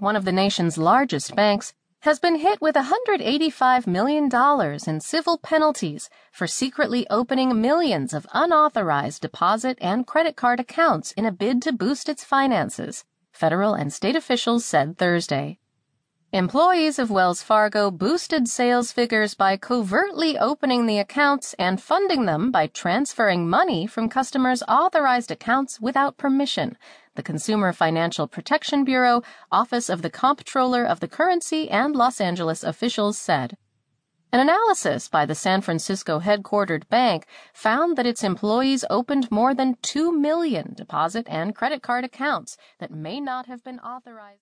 one of the nation's largest banks, has been hit with $185 million in civil penalties for secretly opening millions of unauthorized deposit and credit card accounts in a bid to boost its finances, federal and state officials said Thursday. Employees of Wells Fargo boosted sales figures by covertly opening the accounts and funding them by transferring money from customers' authorized accounts without permission, the Consumer Financial Protection Bureau, Office of the Comptroller of the Currency, and Los Angeles officials said. An analysis by the San Francisco headquartered bank found that its employees opened more than 2 million deposit and credit card accounts that may not have been authorized.